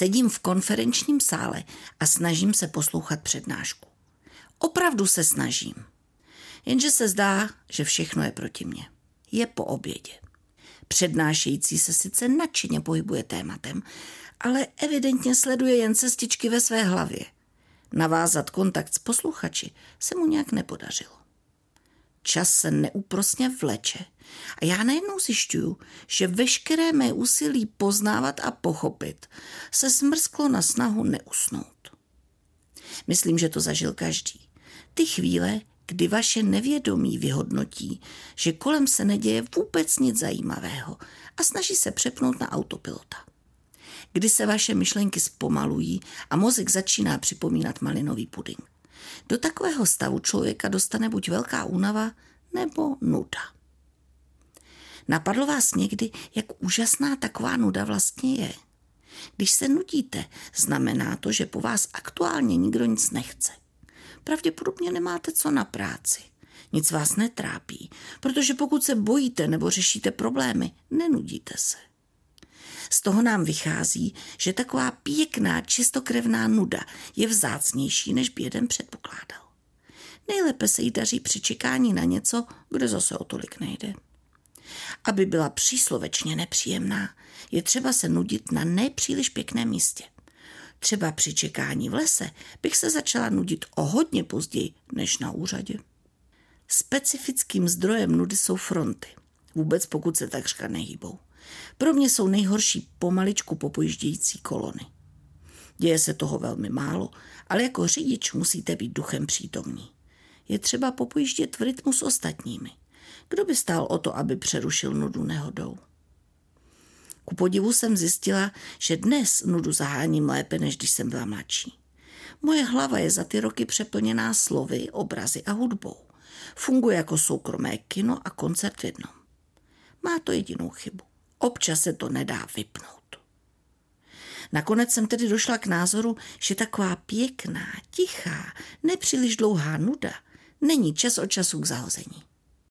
Sedím v konferenčním sále a snažím se poslouchat přednášku. Opravdu se snažím. Jenže se zdá, že všechno je proti mně. Je po obědě. Přednášející se sice nadšeně pohybuje tématem, ale evidentně sleduje jen cestičky ve své hlavě. Navázat kontakt s posluchači se mu nějak nepodařilo. Čas se neúprosně vleče a já najednou zjišťuju, že veškeré mé úsilí poznávat a pochopit se smrsklo na snahu neusnout. Myslím, že to zažil každý. Ty chvíle, kdy vaše nevědomí vyhodnotí, že kolem se neděje vůbec nic zajímavého a snaží se přepnout na autopilota. Kdy se vaše myšlenky zpomalují a mozek začíná připomínat malinový puding. Do takového stavu člověka dostane buď velká únava nebo nuda. Napadlo vás někdy, jak úžasná taková nuda vlastně je? Když se nudíte, znamená to, že po vás aktuálně nikdo nic nechce. Pravděpodobně nemáte co na práci. Nic vás netrápí, protože pokud se bojíte nebo řešíte problémy, nenudíte se. Z toho nám vychází, že taková pěkná, čistokrevná nuda je vzácnější, než by jeden předpokládal. Nejlépe se jí daří při čekání na něco, kde zase o tolik nejde. Aby byla příslovečně nepříjemná, je třeba se nudit na nepříliš pěkném místě. Třeba při čekání v lese bych se začala nudit o hodně později než na úřadě. Specifickým zdrojem nudy jsou fronty. Vůbec pokud se takřka nehýbou. Pro mě jsou nejhorší pomaličku popojíždějící kolony. Děje se toho velmi málo, ale jako řidič musíte být duchem přítomní. Je třeba popojíždět v rytmu s ostatními. Kdo by stál o to, aby přerušil nudu nehodou? Ku podivu jsem zjistila, že dnes nudu zaháním lépe, než když jsem byla mladší. Moje hlava je za ty roky přeplněná slovy, obrazy a hudbou. Funguje jako soukromé kino a koncert v jednom. Má to jedinou chybu. Občas se to nedá vypnout. Nakonec jsem tedy došla k názoru, že taková pěkná, tichá, nepříliš dlouhá nuda není čas od času k zahození.